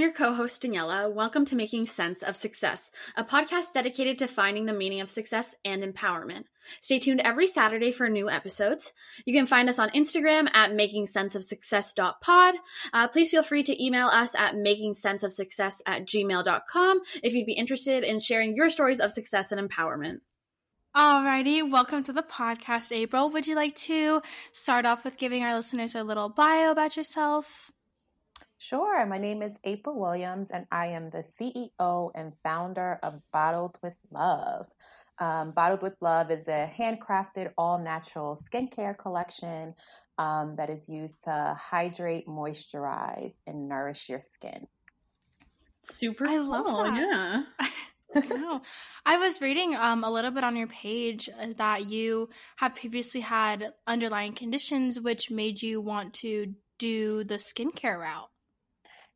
I'm your co host Daniela. Welcome to Making Sense of Success, a podcast dedicated to finding the meaning of success and empowerment. Stay tuned every Saturday for new episodes. You can find us on Instagram at makingsenseofsuccess.pod. Uh, please feel free to email us at makingsenseofsuccess at gmail.com if you'd be interested in sharing your stories of success and empowerment. Alrighty, welcome to the podcast, April. Would you like to start off with giving our listeners a little bio about yourself? Sure. My name is April Williams, and I am the CEO and founder of Bottled with Love. Um, Bottled with Love is a handcrafted, all natural skincare collection um, that is used to hydrate, moisturize, and nourish your skin. Super I love that. Yeah. no. I was reading um, a little bit on your page uh, that you have previously had underlying conditions which made you want to do the skincare route.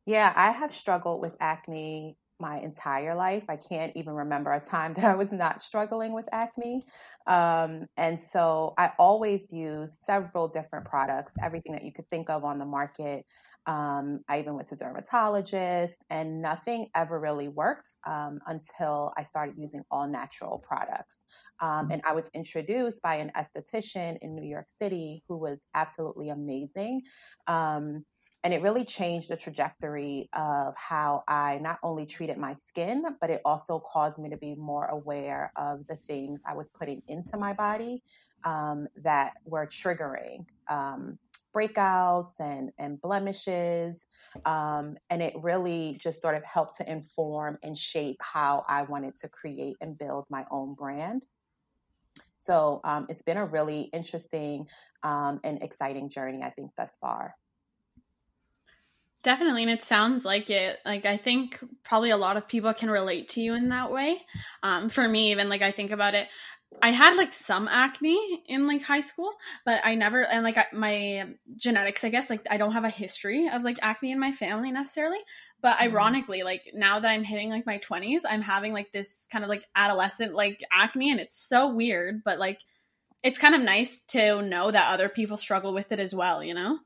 Yeah, I have struggled with acne my entire life. I can't even remember a time that I was not struggling with acne. Um, and so I always use several different products, everything that you could think of on the market. Um, I even went to dermatologists, and nothing ever really worked um, until I started using all natural products. Um, and I was introduced by an esthetician in New York City who was absolutely amazing. Um, and it really changed the trajectory of how I not only treated my skin, but it also caused me to be more aware of the things I was putting into my body um, that were triggering um, breakouts and, and blemishes. Um, and it really just sort of helped to inform and shape how I wanted to create and build my own brand. So um, it's been a really interesting um, and exciting journey, I think, thus far. Definitely, and it sounds like it. Like I think probably a lot of people can relate to you in that way. Um, for me, even like I think about it, I had like some acne in like high school, but I never and like I, my genetics, I guess, like I don't have a history of like acne in my family necessarily. But ironically, like now that I'm hitting like my 20s, I'm having like this kind of like adolescent like acne, and it's so weird. But like, it's kind of nice to know that other people struggle with it as well. You know.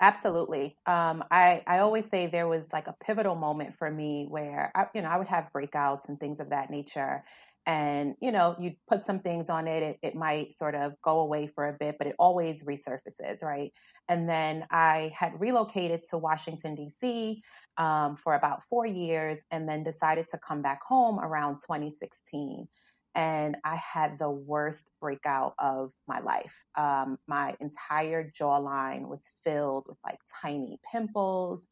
Absolutely. Um, I, I always say there was like a pivotal moment for me where I, you know, I would have breakouts and things of that nature. And, you know, you put some things on it, it, it might sort of go away for a bit, but it always resurfaces, right? And then I had relocated to Washington, D.C. Um, for about four years and then decided to come back home around 2016 and I had the worst breakout of my life. Um, my entire jawline was filled with like tiny pimples.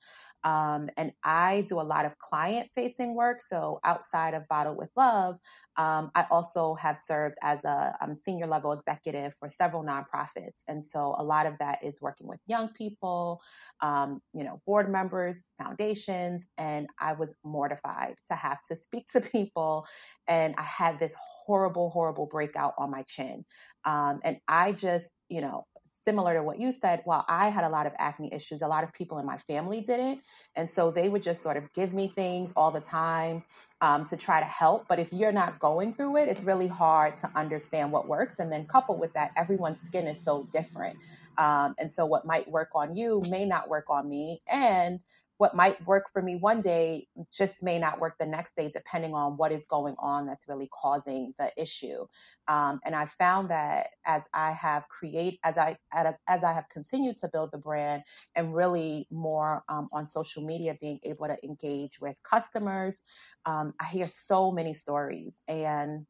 Um, and I do a lot of client facing work. So outside of Bottle with Love, um, I also have served as a um, senior level executive for several nonprofits. And so a lot of that is working with young people, um, you know, board members, foundations. And I was mortified to have to speak to people. And I had this horrible, horrible breakout on my chin. Um, and I just, you know, similar to what you said, while I had a lot of acne issues, a lot of people in my family didn't. And so they would just sort of give me things all the time um, to try to help. But if you're not going through it, it's really hard to understand what works. And then coupled with that, everyone's skin is so different. Um, and so what might work on you may not work on me. And what might work for me one day just may not work the next day, depending on what is going on that's really causing the issue. Um, and I found that as I have create, as I as I have continued to build the brand, and really more um, on social media, being able to engage with customers, um, I hear so many stories and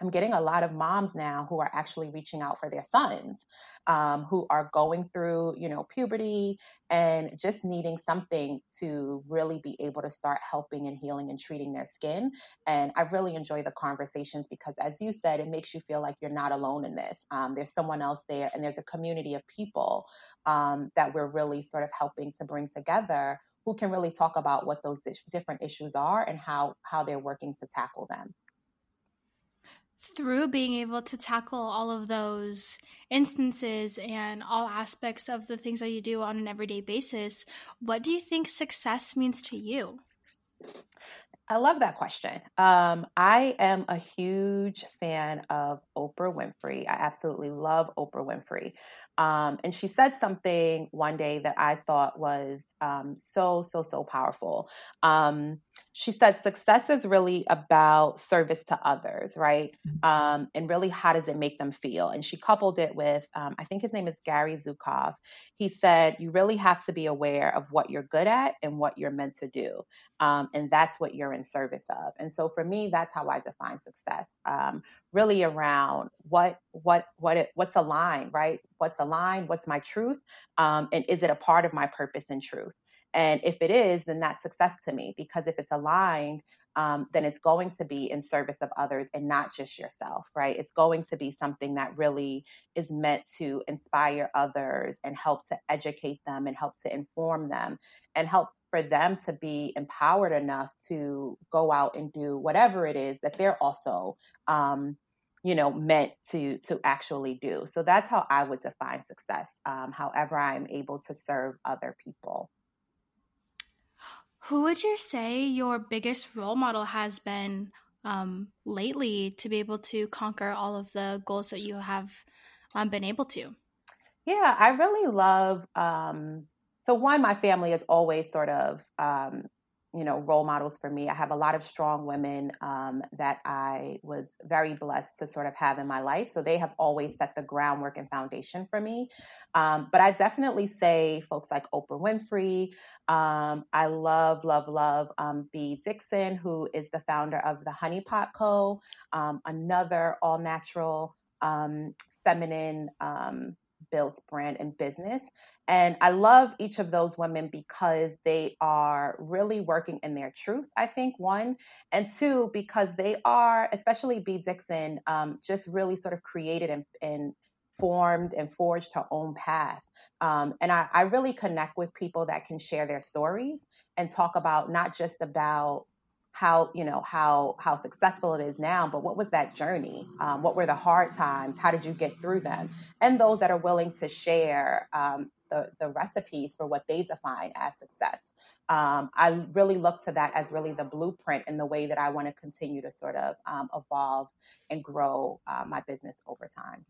I'm getting a lot of moms now who are actually reaching out for their sons, um, who are going through, you know, puberty and just needing something to really be able to start helping and healing and treating their skin. And I really enjoy the conversations because, as you said, it makes you feel like you're not alone in this. Um, there's someone else there, and there's a community of people um, that we're really sort of helping to bring together who can really talk about what those different issues are and how how they're working to tackle them through being able to tackle all of those instances and all aspects of the things that you do on an everyday basis, what do you think success means to you? I love that question. Um, I am a huge fan of Oprah Winfrey. I absolutely love Oprah Winfrey. Um, and she said something one day that I thought was um, so, so, so powerful. Um, she said, success is really about service to others, right? Mm-hmm. Um, and really, how does it make them feel? And she coupled it with, um, I think his name is Gary Zukav. He said, you really have to be aware of what you're good at and what you're meant to do. Um, and that's what you're in service of. And so for me, that's how I define success really around what what what it what's aligned right what's aligned what's my truth um, and is it a part of my purpose and truth and if it is then that's success to me because if it's aligned um, then it's going to be in service of others and not just yourself right? It's going to be something that really is meant to inspire others and help to educate them and help to inform them and help for them to be empowered enough to go out and do whatever it is that they're also um, you know meant to to actually do. So that's how i would define success um, however i'm able to serve other people who would you say your biggest role model has been um, lately to be able to conquer all of the goals that you have um, been able to? Yeah i really love um, so one my family is always sort of um, you know role models for me. I have a lot of strong women um, that i was very blessed to sort of have in my life. So they have always set the groundwork and foundation for me. Um, but i definitely say folks like oprah winfrey um, i love love love um, Bea Dixon who is the founder of the honey pot co um, another all natural um, feminine built brand and business. And I love each of those women because they are really working in their truth, I think, one. And two, because they are, especially Bea Dixon, um, just really sort of created and, and formed and forged her own path. Um, and I, I really connect with people that can share their stories and talk about not just about how you know how how successful it is now but what was that journey? Um, what were the hard times? How did you get through them? And those that are willing to share um, the, the recipes for what they define as success. Um, i really look to that as really the blueprint in the way that i want to continue to sort of um, evolve and grow uh, my business over time.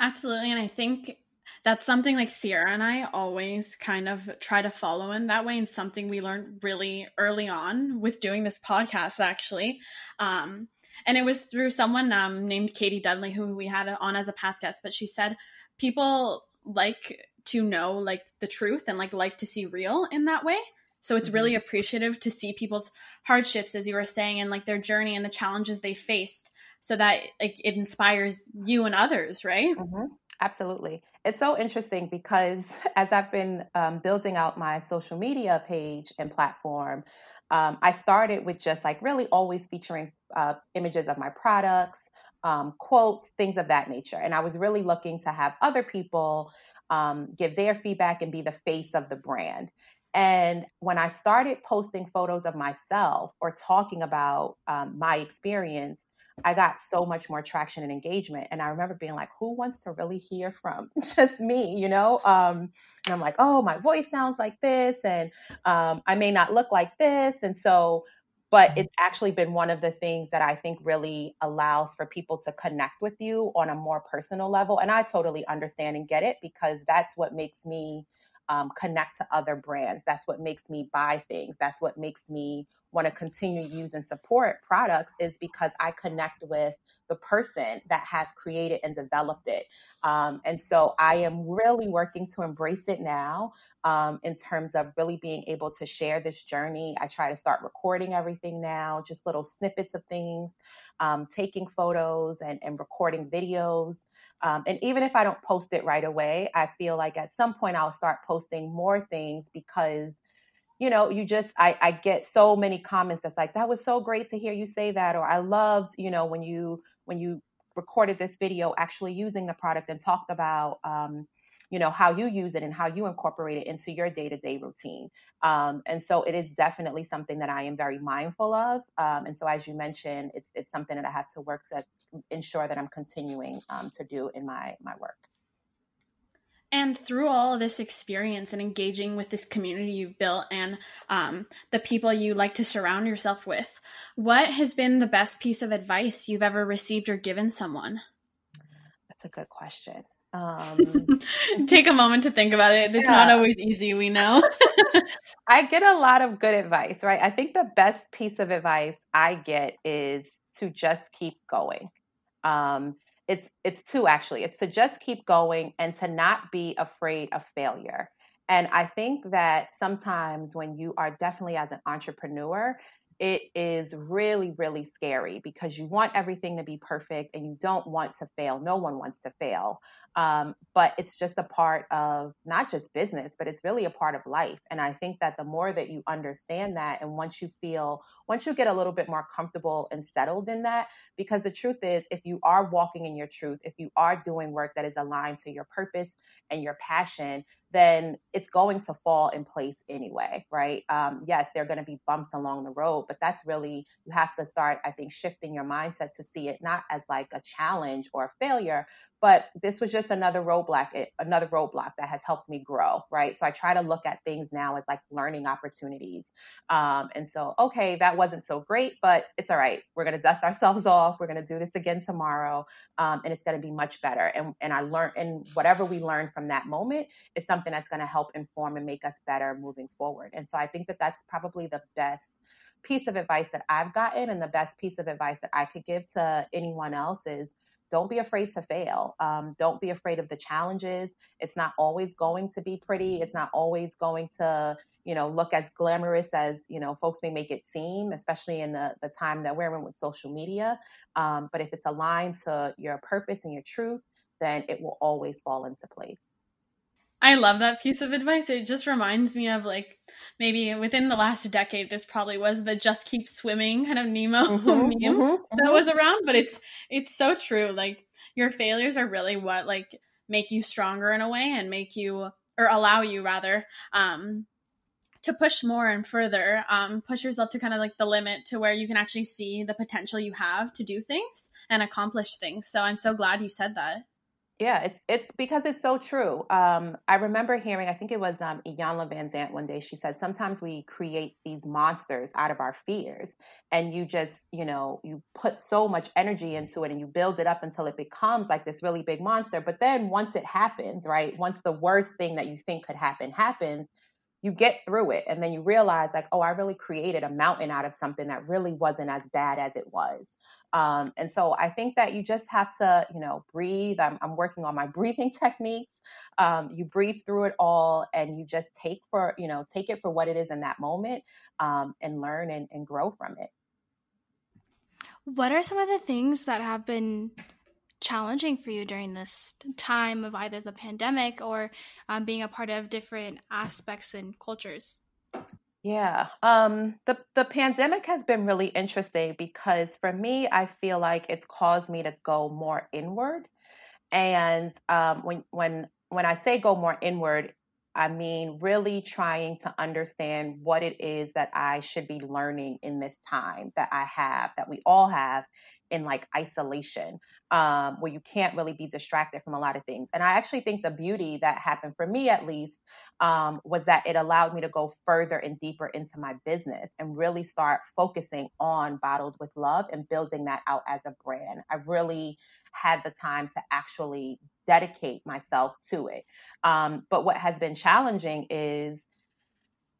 Absolutely and i think that's something like Sierra and I always kind of try to follow in that way, and something we learned really early on with doing this podcast, actually. Um, and it was through someone um, named Katie Dudley who we had on as a past guest, but she said people like to know like the truth and like like to see real in that way. So it's really mm-hmm. appreciative to see people's hardships, as you were saying, and like their journey and the challenges they faced, so that like it inspires you and others, right? Mm-hmm. Absolutely. It's so interesting because as I've been um, building out my social media page and platform, um, I started with just like really always featuring uh, images of my products, um, quotes, things of that nature. And I was really looking to have other people um, give their feedback and be the face of the brand. And when I started posting photos of myself or talking about um, my experience, I got so much more traction and engagement. And I remember being like, who wants to really hear from just me, you know? Um, and I'm like, oh, my voice sounds like this, and um, I may not look like this. And so, but mm-hmm. it's actually been one of the things that I think really allows for people to connect with you on a more personal level. And I totally understand and get it because that's what makes me um, connect to other brands. That's what makes me buy things. That's what makes me want to continue to use and support products is because I connect with the person that has created and developed it. Um, and so I am really working to embrace it now um, in terms of really being able to share this journey. I try to start recording everything now, just little snippets of things, um, taking photos and, and recording videos. Um, and even if I don't post it right away, I feel like at some point I'll start posting more things because you know, you just I, I get so many comments that's like, that was so great to hear you say that, or I loved, you know, when you when you recorded this video actually using the product and talked about um, you know how you use it and how you incorporate it into your day-to-day routine um, and so it is definitely something that i am very mindful of um, and so as you mentioned it's it's something that i have to work to ensure that i'm continuing um, to do in my my work and through all of this experience and engaging with this community you've built and um, the people you like to surround yourself with, what has been the best piece of advice you've ever received or given someone? That's a good question. Um, Take a moment to think about it. It's yeah. not always easy, we know. I get a lot of good advice, right? I think the best piece of advice I get is to just keep going. Um, it's it's two actually it's to just keep going and to not be afraid of failure and i think that sometimes when you are definitely as an entrepreneur it is really, really scary because you want everything to be perfect and you don't want to fail. No one wants to fail. Um, but it's just a part of not just business, but it's really a part of life. And I think that the more that you understand that, and once you feel, once you get a little bit more comfortable and settled in that, because the truth is, if you are walking in your truth, if you are doing work that is aligned to your purpose and your passion, then it's going to fall in place anyway, right? Um, yes, there are going to be bumps along the road, but that's really, you have to start, I think, shifting your mindset to see it not as like a challenge or a failure, but this was just another roadblock eh, another roadblock that has helped me grow right? So i try to look at things now as like learning opportunities. Um, and so okay that wasn't so great but it's all right. We're going to dust ourselves off. We're going to do this again tomorrow. Um, and it's going to be much better. And and i learned and whatever we learn from that moment is something that's going to help inform and make us better moving forward. And so i think that that's probably the best piece of advice that I've gotten and the best piece of advice that I could give to anyone else is don't be afraid to fail. Um, don't be afraid of the challenges. It's not always going to be pretty. It's not always going to, you know, look as glamorous as, you know, folks may make it seem, especially in the, the time that we're in with social media. Um, but if it's aligned to your purpose and your truth, then it will always fall into place. I love that piece of advice. It just reminds me of like maybe within the last decade, this probably was the "just keep swimming" kind of Nemo mm-hmm, meme mm-hmm, that mm-hmm. was around. But it's it's so true. Like your failures are really what like make you stronger in a way and make you or allow you rather um, to push more and further, um, push yourself to kind of like the limit to where you can actually see the potential you have to do things and accomplish things. So I'm so glad you said that. Yeah, it's it's because it's so true. Um, I remember hearing, I think it was um, Iyanla Vanzant one day. She said sometimes we create these monsters out of our fears, and you just, you know, you put so much energy into it, and you build it up until it becomes like this really big monster. But then once it happens, right? Once the worst thing that you think could happen happens, you get through it, and then you realize like, oh, I really created a mountain out of something that really wasn't as bad as it was. Um, and so I think that you just have to, you know, breathe. I'm, I'm working on my breathing techniques. Um, you breathe through it all and you just take for, you know, take it for what it is in that moment um, and learn and, and grow from it. What are some of the things that have been challenging for you during this time of either the pandemic or um, being a part of different aspects and cultures? Yeah, um, the the pandemic has been really interesting because for me, I feel like it's caused me to go more inward. And um, when when when I say go more inward, I mean really trying to understand what it is that I should be learning in this time that I have, that we all have, in like isolation um, where you can't really be distracted from a lot of things. And I actually think the beauty that happened for me, at least, um, was that it allowed me to go further and deeper into my business and really start focusing on Bottled with Love and building that out as a brand. I really had the time to actually dedicate myself to it. Um, but what has been challenging is,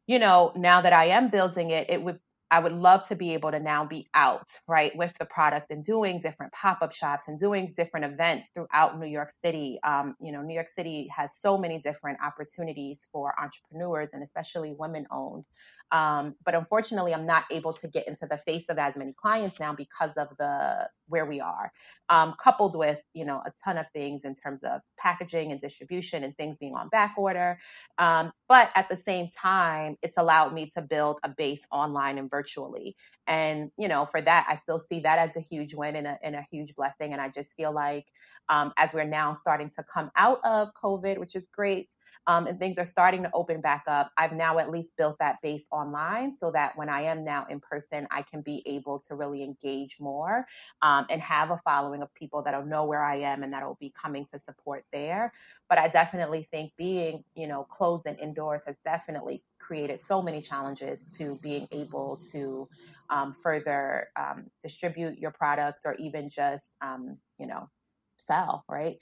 you know, now that I am building it, it would I would love to be able to now be out, right, with the product and doing different pop up shops and doing different events throughout New York City. Um, you know, New York City has so many different opportunities for entrepreneurs and especially women owned. Um, but unfortunately, I'm not able to get into the face of as many clients now because of the where we are, um, coupled with you know a ton of things in terms of packaging and distribution and things being on back order. Um, but at the same time, it's allowed me to build a base online and virtually. And you know, for that, I still see that as a huge win and a, and a huge blessing. And I just feel like um, as we're now starting to come out of COVID, which is great um, and things are starting to open back up, I've now at least built that base online so that when I am now in person, I can be able to really engage more um, and have a following of people that'll know where I am and that'll be coming to support there. But I definitely think being, you know, closed and indoors has definitely created so many challenges to being able to um, further um, distribute your products or even just, um, you know, sell, right?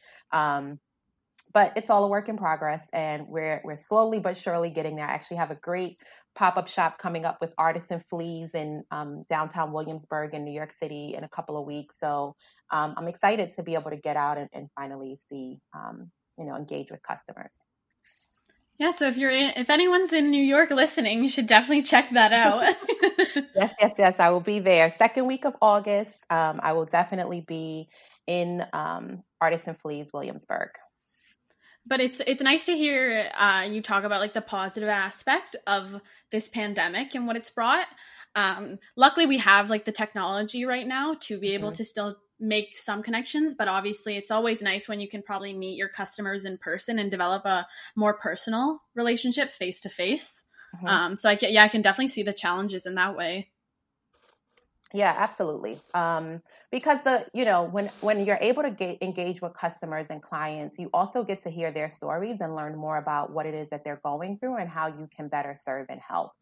But it's all a work in progress and we're we're slowly but surely getting there. I actually have a great pop-up shop coming up with artisan fleas in um, downtown Williamsburg in New York City in a couple of weeks. So um, I'm excited to be able to get out and, and finally see, um, you know, engage with customers. Yeah, so if you're in, if anyone's in New York listening, you should definitely check that out. yes, yes, yes. I will be there. Second week of August, um, I will definitely be in um, Artisan Fleas, Williamsburg but it's it's nice to hear uh, you talk about like the positive aspect of this pandemic and what it's brought. Um, luckily, we have like the technology right now to be able mm-hmm. to still make some connections, but obviously, it's always nice when you can probably meet your customers in person and develop a more personal relationship face to face. So I can, yeah, I can definitely see the challenges in that way. Yeah, absolutely. Um, because the you know when when you're able to get, engage with customers and clients, you also get to hear their stories and learn more about what it is that they're going through and how you can better serve and help.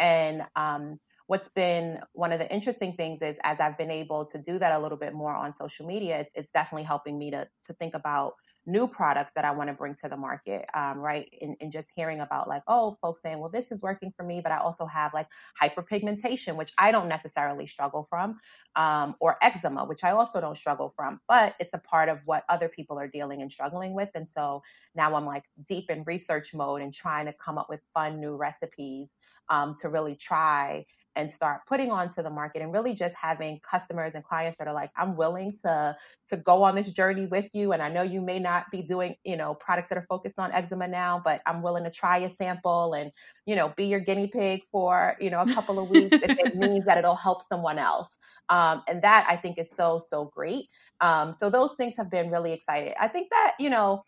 And um, what's been one of the interesting things is as I've been able to do that a little bit more on social media, it's, it's definitely helping me to to think about new products that I want to bring to the market, um, right? And, and, just hearing about like, oh, folks saying, well, this is working for me, but I also have like hyperpigmentation, which I don't necessarily struggle from, um, or eczema, which I also don't struggle from, but it's a part of what other people are dealing and struggling with. And so now I'm like deep in research mode and trying to come up with fun new recipes um, to really try and start putting onto the market and really just having customers and clients that are like i'm willing to to go on this journey with you. And i know you may not be doing you know products that are focused on eczema now but i'm willing to try a sample and you know be your guinea pig for you know a couple of weeks if it means that it'll help someone else. Um, and that i think is so so great. Um, so those things have been really exciting. I think that you know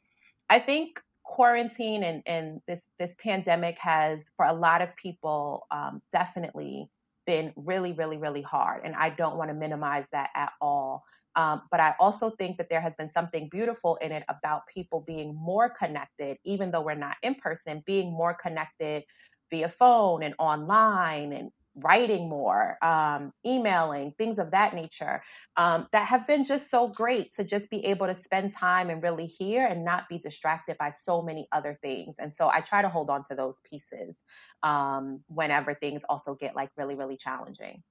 i think quarantine and, and this this pandemic has for a lot of people um, definitely been really really really hard and i don't want to minimize that at all. Um, but i also think that there has been something beautiful in it about people being more connected even though we're not in person being more connected via phone and online and writing more, um, emailing, things of that nature um, that have been just so great to just be able to spend time and really hear and not be distracted by so many other things. And so I try to hold on to those pieces um, whenever things also get like really, really challenging.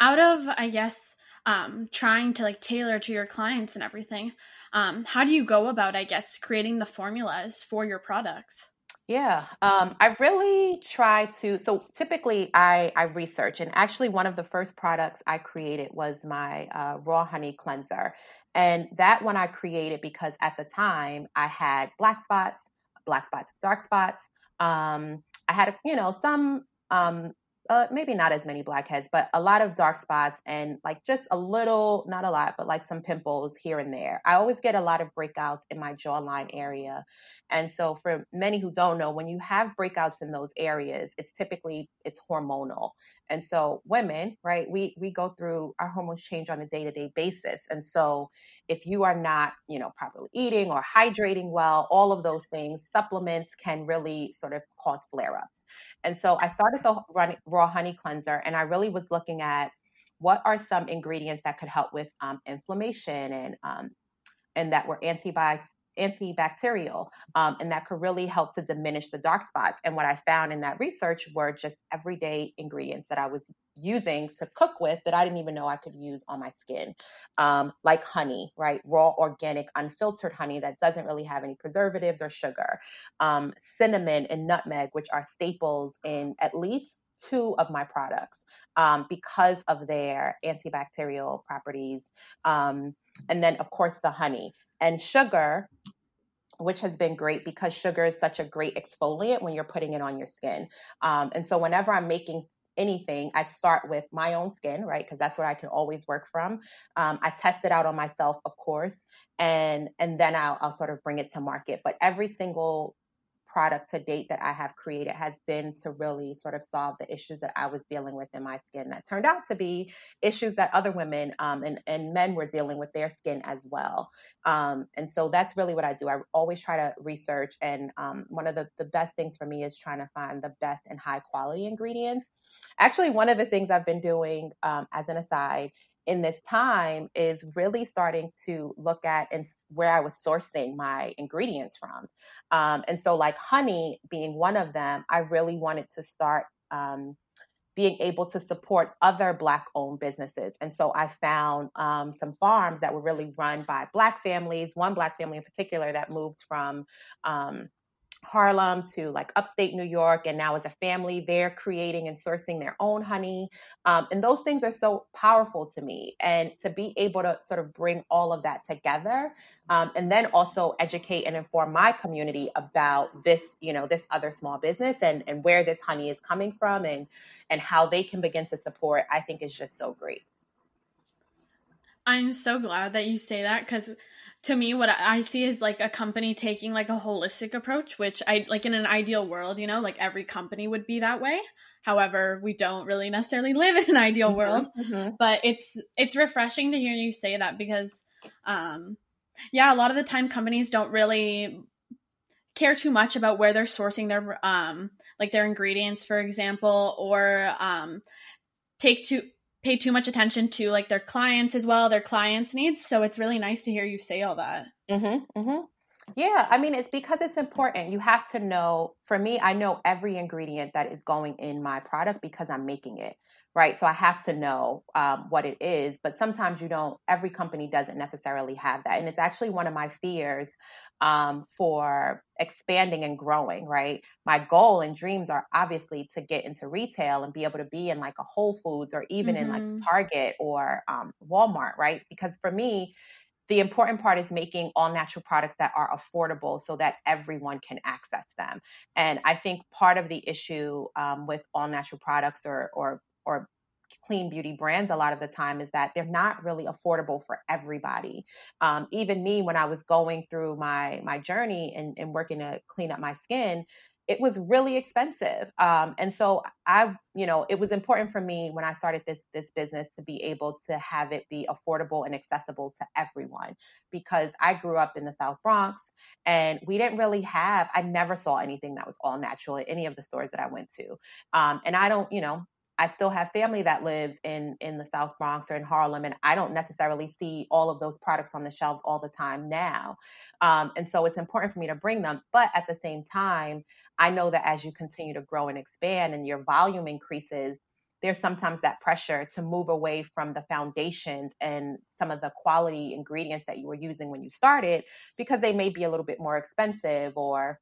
Out of, I guess, um, trying to like tailor to your clients and everything, um, how do you go about, I guess, creating the formulas for your products? Yeah, um, I really try to. So typically, I I research, and actually, one of the first products I created was my uh, raw honey cleanser, and that one I created because at the time I had black spots, black spots, dark spots. Um, I had you know some um, uh, maybe not as many blackheads, but a lot of dark spots and like just a little, not a lot, but like some pimples here and there. I always get a lot of breakouts in my jawline area. And so for many who don't know, when you have breakouts in those areas, it's typically it's hormonal. And so women, right, we we go through our hormones change on a day-to-day basis. And so if you are not, you know, properly eating or hydrating well, all of those things, supplements can really sort of cause flare-ups. And so I started the raw honey cleanser and I really was looking at what are some ingredients that could help with um, inflammation and um, and that were antibiotics antibacterial um, and that could really help to diminish the dark spots. And what I found in that research were just everyday ingredients that I was using to cook with that I didn't even know I could use on my skin, um, like honey, right? Raw, organic, unfiltered honey that doesn't really have any preservatives or sugar, um, cinnamon and nutmeg, which are staples in at least two of my products um, because of their antibacterial properties. Um, and then, of course, the honey and sugar which has been great because sugar is such a great exfoliant when you're putting it on your skin. Um, and so whenever I'm making anything, I start with my own skin, right? Because that's what I can always work from. Um, I test it out on myself, of course, and and then I'll, I'll sort of bring it to market. But every single product to date that I have created has been to really sort of solve the issues that I was dealing with in my skin that turned out to be issues that other women um, and, and men were dealing with their skin as well. Um, and so that's really what I do. I always try to research. And um, one of the, the best things for me is trying to find the best and high quality ingredients. Actually, one of the things I've been doing um, as an aside in this time is really starting to look at and where I was sourcing my ingredients from. Um, and so, like honey being one of them, I really wanted to start um, being able to support other Black owned businesses. And so, I found um, some farms that were really run by Black families, one Black family in particular that moved from um, Harlem to like upstate New York, and now as a family, they're creating and sourcing their own honey. Um, and those things are so powerful to me. And to be able to sort of bring all of that together, um, and then also educate and inform my community about this, you know, this other small business and and where this honey is coming from, and and how they can begin to support, I think is just so great. I'm so glad that you say that because to me what i see is like a company taking like a holistic approach which i like in an ideal world you know like every company would be that way however we don't really necessarily live in an ideal mm-hmm, world mm-hmm. but it's it's refreshing to hear you say that because um yeah a lot of the time companies don't really care too much about where they're sourcing their um like their ingredients for example or um take too pay too much attention to like their clients as well, their clients' needs. So it's really nice to hear you say all that. Mm-hmm, mm-hmm. Yeah, I mean, it's because it's important. You have to know, for me, I know every ingredient that is going in my product because I'm making it, right? So I have to know um, what it is. But sometimes you don't, every company doesn't necessarily have that. And it's actually one of my fears um, for expanding and growing, right? My goal and dreams are obviously to get into retail and be able to be in like a Whole Foods or even mm-hmm. in like mm-hmm. Target or um, Walmart, right? Because for me, the important part is making all natural products that are affordable so that everyone can access them. And I think part of the issue um, with all natural products or or or clean beauty brands a lot of the time is that they're not really affordable for everybody. Um, even me, when I was going through my my journey and, and working to clean up my skin, it was really expensive. Um, and so I, you know, it was important for me when I started this this business to be able to have it be affordable and accessible to everyone because I grew up in the South Bronx and we didn't really have. I never saw anything that was all natural at any of the stores that I went to. Um, and I don't, you know, I still have family that lives in in the South Bronx or in Harlem, and I don't necessarily see all of those products on the shelves all the time now. Um, and so it's important for me to bring them. But at the same time, I know that as you continue to grow and expand and your volume increases, there's sometimes that pressure to move away from the foundations and some of the quality ingredients that you were using when you started because they may be a little bit more expensive or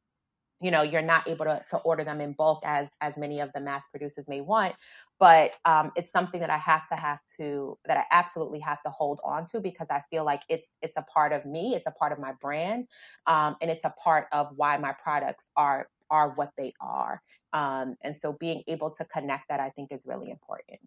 you know you're not able to, to order them in bulk as as many of the mass producers may want but um, it's something that i have to have to that i absolutely have to hold on to because i feel like it's it's a part of me it's a part of my brand um, and it's a part of why my products are are what they are. Um, and so being able to connect that i think is really important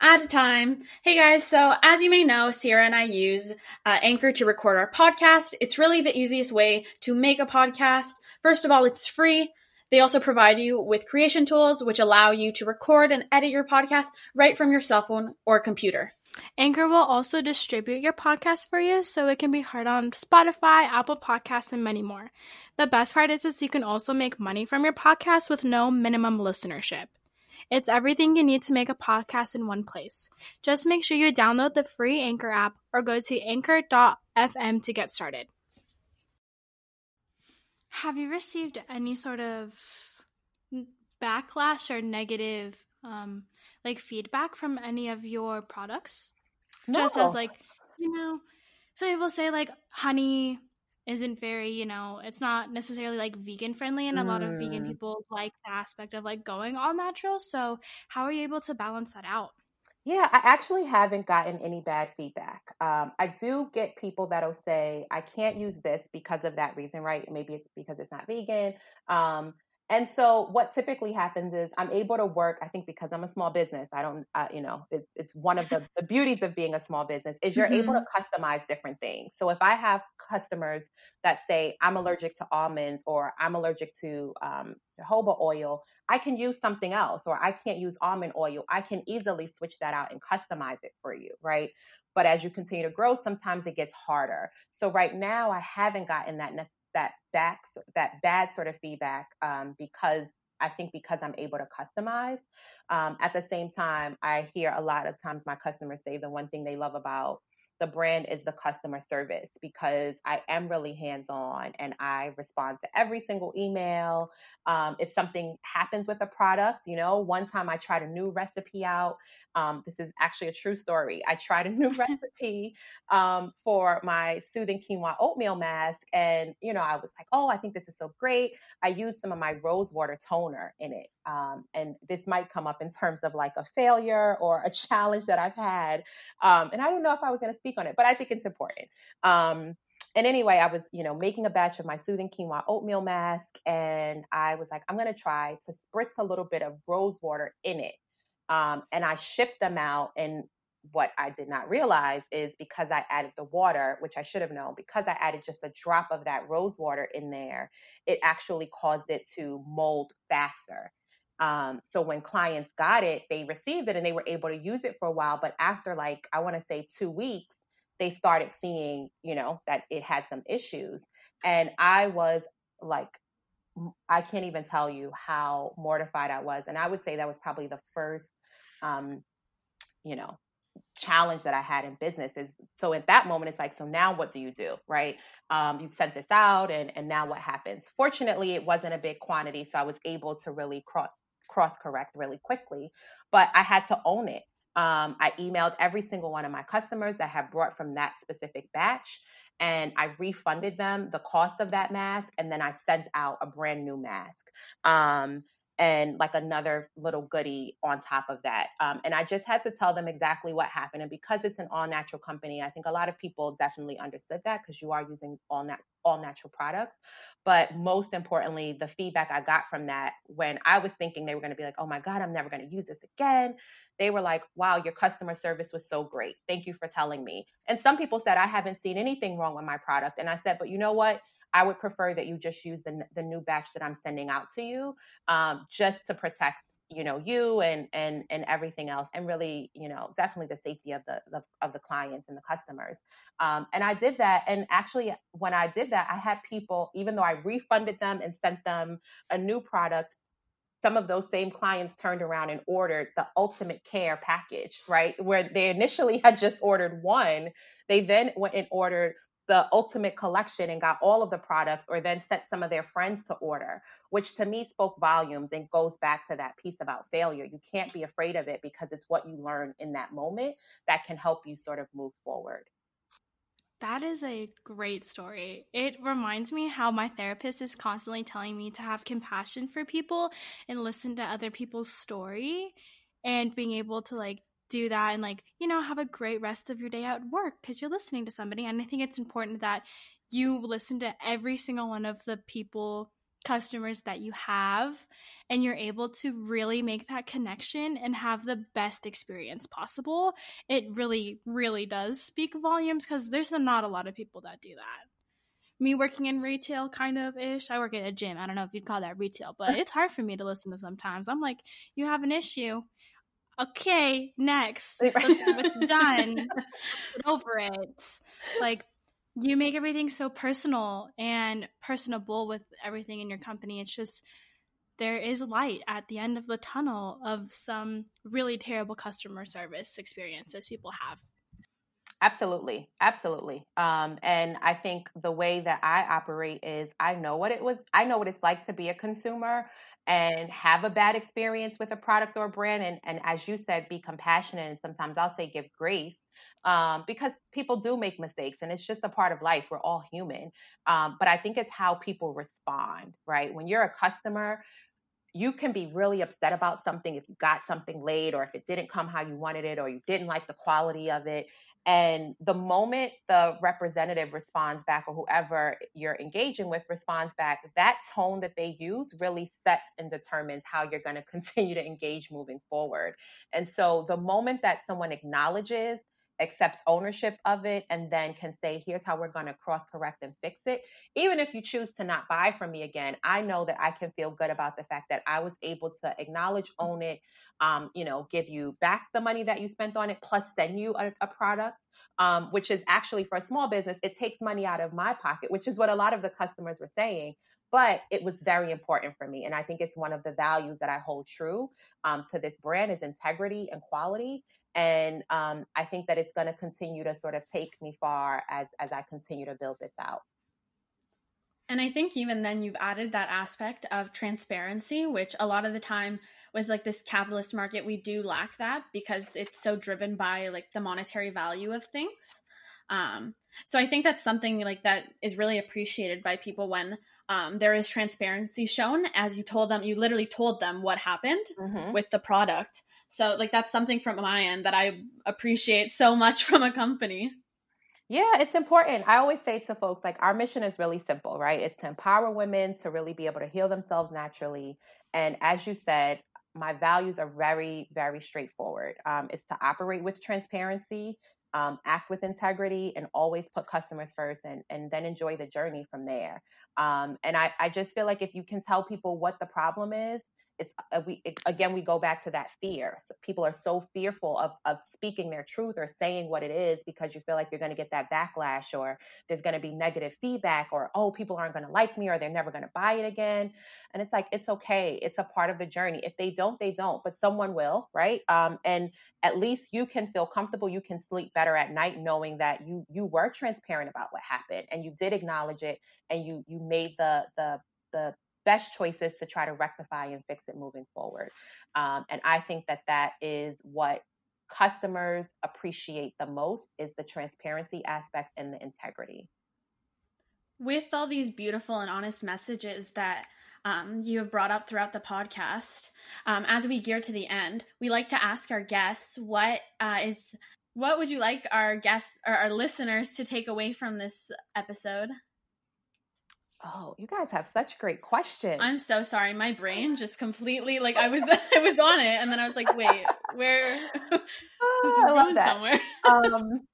at a time. Hey guys, so as you may know, Sierra and I use uh, Anchor to record our podcast. It's really the easiest way to make a podcast. First of all, it's free. They also provide you with creation tools which allow you to record and edit your podcast right from your cell phone or computer. Anchor will also distribute your podcast for you so it can be heard on Spotify, Apple Podcasts, and many more. The best part is, is you can also make money from your podcast with no minimum listenership. It's everything you need to make a podcast in one place. Just make sure you download the free Anchor app or go to anchor.fm to get started. Have you received any sort of backlash or negative um, like feedback from any of your products? No. Just as like, you know, some people say like honey isn't very, you know, it's not necessarily like vegan friendly and a lot of vegan Mm. people like the aspect of like going all natural. So, how are you able to balance that out? Yeah, I actually haven't gotten any bad feedback. Um, I do get people that'll say, I can't use this because of that reason, right? Maybe it's because it's not vegan. Um, and so what typically happens is I'm able to work, I think because I'm a small business, I don't, uh, you know, it's, it's one of the, the beauties of being a small business is you're able to customize different things. So if I have customers that say I'm allergic to almonds or I'm allergic to um, jojoba oil, I can use something else, or I can't use almond oil. I can easily switch that out and customize it for you, right? But as you continue to grow, sometimes it gets harder. So right now, I haven't gotten that that back that bad sort of feedback um, because I think because I'm able to customize. Um, at the same time, I hear a lot of times my customers say the one thing they love about the brand is the customer service because I am really hands on and I respond to every single email. Um, if something happens with a product, you know, one time I tried a new recipe out. Um, this is actually a true story. I tried a new recipe um, for my soothing quinoa oatmeal mask, and you know, I was like, "Oh, I think this is so great." I used some of my rose water toner in it, um, and this might come up in terms of like a failure or a challenge that I've had, um, and I don't know if I was going to speak on it, but I think it's important. Um, and anyway, I was, you know, making a batch of my soothing quinoa oatmeal mask, and I was like, I'm going to try to spritz a little bit of rose water in it. Um, and I shipped them out. And what I did not realize is because I added the water, which I should have known, because I added just a drop of that rose water in there, it actually caused it to mold faster. Um, so when clients got it, they received it and they were able to use it for a while. But after like, I want to say two weeks, they started seeing, you know, that it had some issues. And I was like, I can't even tell you how mortified I was. And I would say that was probably the first, um, you know, challenge that I had in business is so at that moment it's like so now what do you do? Right? Um, you've sent this out and and now what happens? Fortunately it wasn't a big quantity so I was able to really cross cross correct really quickly but I had to own it. Um, I emailed every single one of my customers that had brought from that specific batch and I refunded them the cost of that mask and then I sent out a brand new mask. Um, and like another little goodie on top of that. Um, and I just had to tell them exactly what happened. And because it's an all natural company, I think a lot of people definitely understood that because you are using all nat- all natural products. But most importantly, the feedback I got from that when I was thinking they were going to be like, oh my God, I'm never going to use this again. They were like, wow, your customer service was so great. Thank you for telling me. And some people said, I haven't seen anything wrong with my product. And I said, but you know what? I would prefer that you just use the, the new batch that I'm sending out to you, um, just to protect you know you and and and everything else and really you know definitely the safety of the, the of the clients and the customers. Um, and i did that and actually when i did that i had people even though i refunded them and sent them a new product some of those same clients turned around and ordered the ultimate care package right? Where they initially had just ordered one they then went and ordered the ultimate collection and got all of the products or then sent some of their friends to order which to me spoke volumes and goes back to that piece about failure you can't be afraid of it because it's what you learn in that moment that can help you sort of move forward That is a great story. It reminds me how my therapist is constantly telling me to have compassion for people and listen to other people's story and being able to like do that and like, you know, have a great rest of your day at work because you're listening to somebody. And I think it's important that you listen to every single one of the people customers that you have and you're able to really make that connection and have the best experience possible. It really really does speak volumes because there's not a lot of people that do that. Me working in retail kind of ish. I work at a gym. I don't know if you'd call that retail but it's hard for me to listen to sometimes. I'm like you have an issue okay next let's, it's done Get over it like you make everything so personal and personable with everything in your company. It's just there is light at the end of the tunnel of some really terrible customer service experiences people have. Absolutely, absolutely. Um, and I think the way that I operate is I know what it was. I know what it's like to be a consumer and have a bad experience with a product or a brand. And, and as you said, be compassionate. And sometimes I'll say give grace um, because people do make mistakes and it's just a part of life. We're all human. Um, but I think it's how people respond, right? When you're a customer, you can be really upset about something if you got something late or if it didn't come how you wanted it or you didn't like the quality of it. And the moment the representative responds back or whoever you're engaging with responds back, that tone that they use really sets and determines how you're going to continue to engage moving forward. And so the moment that someone acknowledges accepts ownership of it and then can say here's how we're going to cross correct and fix it. Even if you choose to not buy from me again i know that i can feel good about the fact that i was able to acknowledge own it um, you know give you back the money that you spent on it plus send you a, a product um, which is actually for a small business it takes money out of my pocket which is what a lot of the customers were saying but it was very important for me and i think it's one of the values that i hold true um, to this brand is integrity and quality and um, I think that it's going to continue to sort of take me far as as I continue to build this out. And I think even then you've added that aspect of transparency, which a lot of the time with like this capitalist market we do lack that because it's so driven by like the monetary value of things. Um, so I think that's something like that is really appreciated by people when um, there is transparency shown as you told them you literally told them what happened mm-hmm. with the product so like that's something from my end that I appreciate so much from a company. Yeah, it's important. I always say to folks like our mission is really simple, right? It's to empower women to really be able to heal themselves naturally. And as you said, my values are very, very straightforward. Um, it's to operate with transparency, um, act with integrity, and always put customers first, and and then enjoy the journey from there. Um, and I, I just feel like if you can tell people what the problem is, it's uh, we it, again we go back to that fear. So people are so fearful of of speaking their truth or saying what it is because you feel like you're going to get that backlash or there's going to be negative feedback or oh people aren't going to like me or they're never going to buy it again. And it's like it's okay. It's a part of the journey. If they don't they don't but someone will right? Um, and at least you can feel comfortable. You can sleep better at night knowing that you you were transparent about what happened and you did acknowledge it and you you made the the the best choices to try to rectify and fix it moving forward. Um, and I think that that is what customers appreciate the most is the transparency aspect and the integrity. With all these beautiful and honest messages that um, you have brought up throughout the podcast, um, as we gear to the end, we like to ask our guests what uh, is what would you like our guests or our listeners to take away from this episode? Oh, you guys have such great questions. I'm so sorry. My brain just completely like I was I was on it and then I was like, wait, where oh, this is I going somewhere. um,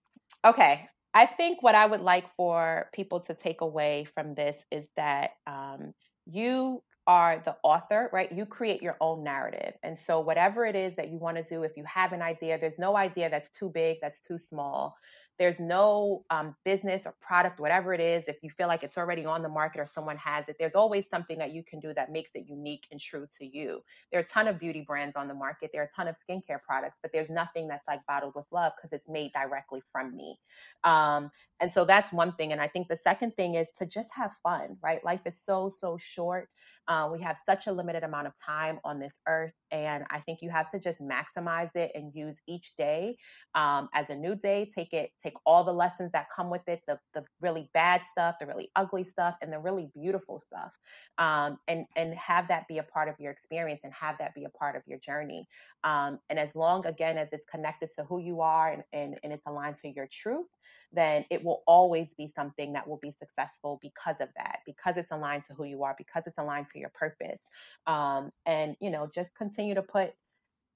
okay. I think what I would like for people to take away from this is that um, you are the author, right? You create your own narrative. And so, whatever it is that you want to do, if you have an idea, there's no idea that's too big, that's too small. There's no um, business or product, whatever it is, if you feel like it's already on the market or someone has it, there's always something that you can do that makes it unique and true to you. There are a ton of beauty brands on the market, there are a ton of skincare products, but there's nothing that's like bottled with love because it's made directly from me. Um, and so that's one thing. And I think the second thing is to just have fun, right? Life is so, so short. Uh, we have such a limited amount of time on this earth, and I think you have to just maximize it and use each day um, as a new day. Take it, take all the lessons that come with it, the the really bad stuff, the really ugly stuff, and the really beautiful stuff, um, and and have that be a part of your experience and have that be a part of your journey. Um, and as long again as it's connected to who you are and, and, and it's aligned to your truth, then it will always be something that will be successful because of that, because it's aligned to who you are, because it's aligned to your purpose. Um, and, you know, just continue to put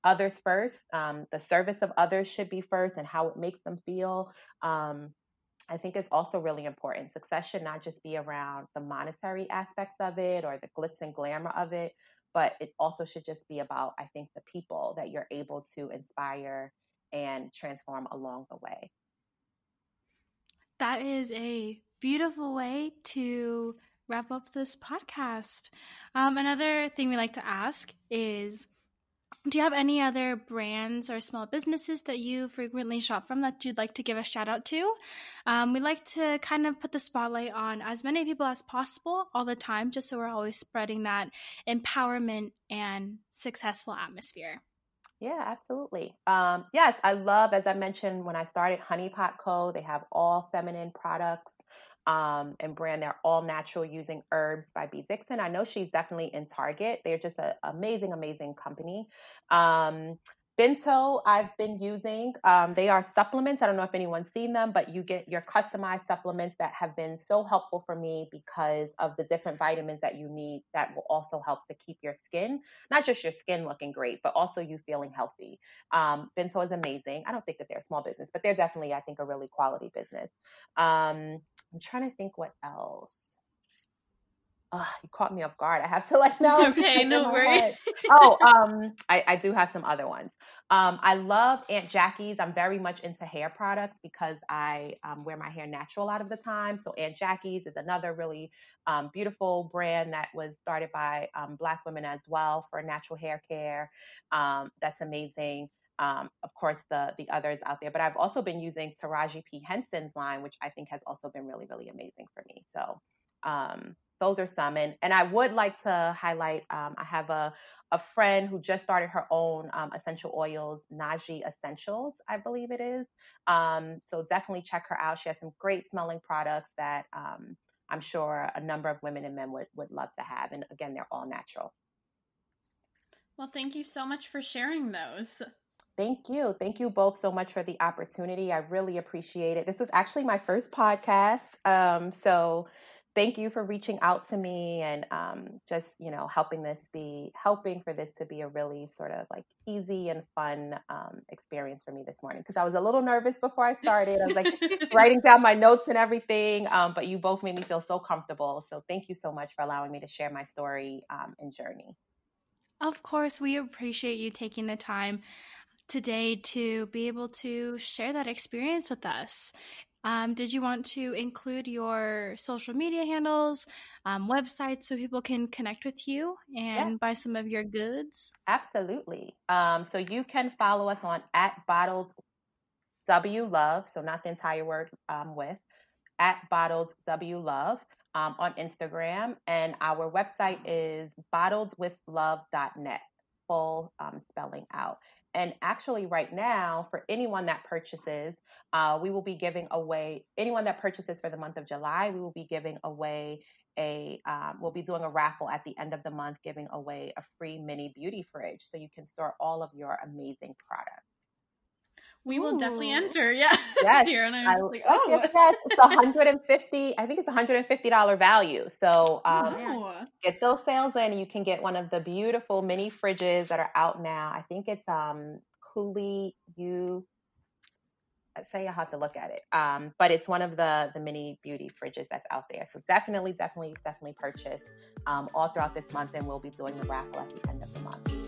others first. Um, the service of others should be first and how it makes them feel. Um, I think is also really important. Success should not just be around the monetary aspects of it or the glitz and glamour of it, but it also should just be about, I think, the people that you're able to inspire and transform along the way that is a beautiful way to wrap up this podcast. Um, another thing we like to ask is do you have any other brands or small businesses that you frequently shop from that you'd like to give a shout out to? Um, we like to kind of put the spotlight on as many people as possible all the time, just so we're always spreading that empowerment and successful atmosphere. Yeah, absolutely. Um, yes, I love, as I mentioned when I started Honey Pot Co., they have all feminine products um, and brand. They're all natural using herbs by Bea Dixon. I know she's definitely in Target. They're just an amazing, amazing company. Um, Bento, I've been using. Um, they are supplements. I don't know if anyone's seen them, but you get your customized supplements that have been so helpful for me because of the different vitamins that you need that will also help to keep your skin, not just your skin looking great, but also you feeling healthy. Um, Bento is amazing. I don't think that they're a small business, but they're definitely, I think, a really quality business. Um, I'm trying to think what else. Oh, you caught me off guard. I have to like know. Okay, no worries. oh, um, I, I do have some other ones. Um, I love Aunt Jackie's. I'm very much into hair products because I um, wear my hair natural a lot of the time. So Aunt Jackie's is another really um, beautiful brand that was started by um, Black women as well for natural hair care. Um, that's amazing. Um, of course, the the others out there, but I've also been using Taraji P Henson's line, which I think has also been really really amazing for me. So those are some, and and I would like to highlight. I have a a friend who just started her own um, essential oils, Naji Essentials, I believe it is. Um, so definitely check her out. She has some great smelling products that um, I'm sure a number of women and men would, would love to have. And again, they're all natural. Well, thank you so much for sharing those. Thank you. Thank you both so much for the opportunity. I really appreciate it. This was actually my first podcast. Um, so thank you for reaching out to me and um, just you know helping this be helping for this to be a really sort of like easy and fun um, experience for me this morning. Because i was a little nervous before i started. I was like writing down my notes and everything um, but you both made me feel so comfortable. So thank you so much for allowing me to share my story um, and journey. Of course we appreciate you taking the time today to be able to share that experience with us. Um, did you want to include your social media handles, um, websites, so people can connect with you and yeah. buy some of your goods? Absolutely. Um, so you can follow us on at bottled W Love, so not the entire word um, with at bottled W Love um, on Instagram, and our website is bottledwithlove.net, full um, spelling out. And actually, right now, for anyone that purchases, uh, we will be giving away, anyone that purchases for the month of July, we will be giving away a, um, we'll be doing a raffle at the end of the month, giving away a free mini beauty fridge so you can store all of your amazing products. We will Ooh. definitely enter. Yeah. Yes. Here. And I was I, like, oh, yes, yes. It's 150, I think it's $150 value. So um, oh. get those sales in. You can get one of the beautiful mini fridges that are out now. I think it's um Cooley You say I have to look at it. Um, but it's one of the the mini beauty fridges that's out there. So definitely, definitely, definitely purchase um, all throughout this month, and we'll be doing the raffle at the end of the month.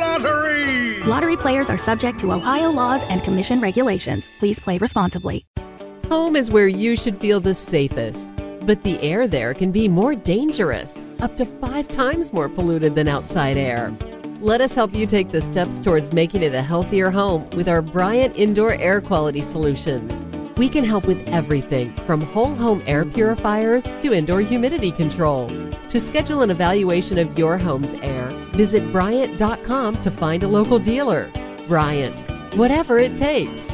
Lottery. Lottery players are subject to Ohio laws and commission regulations. Please play responsibly. Home is where you should feel the safest, but the air there can be more dangerous, up to five times more polluted than outside air. Let us help you take the steps towards making it a healthier home with our Bryant Indoor Air Quality Solutions. We can help with everything from whole home air purifiers to indoor humidity control. To schedule an evaluation of your home's air, visit Bryant.com to find a local dealer. Bryant, whatever it takes.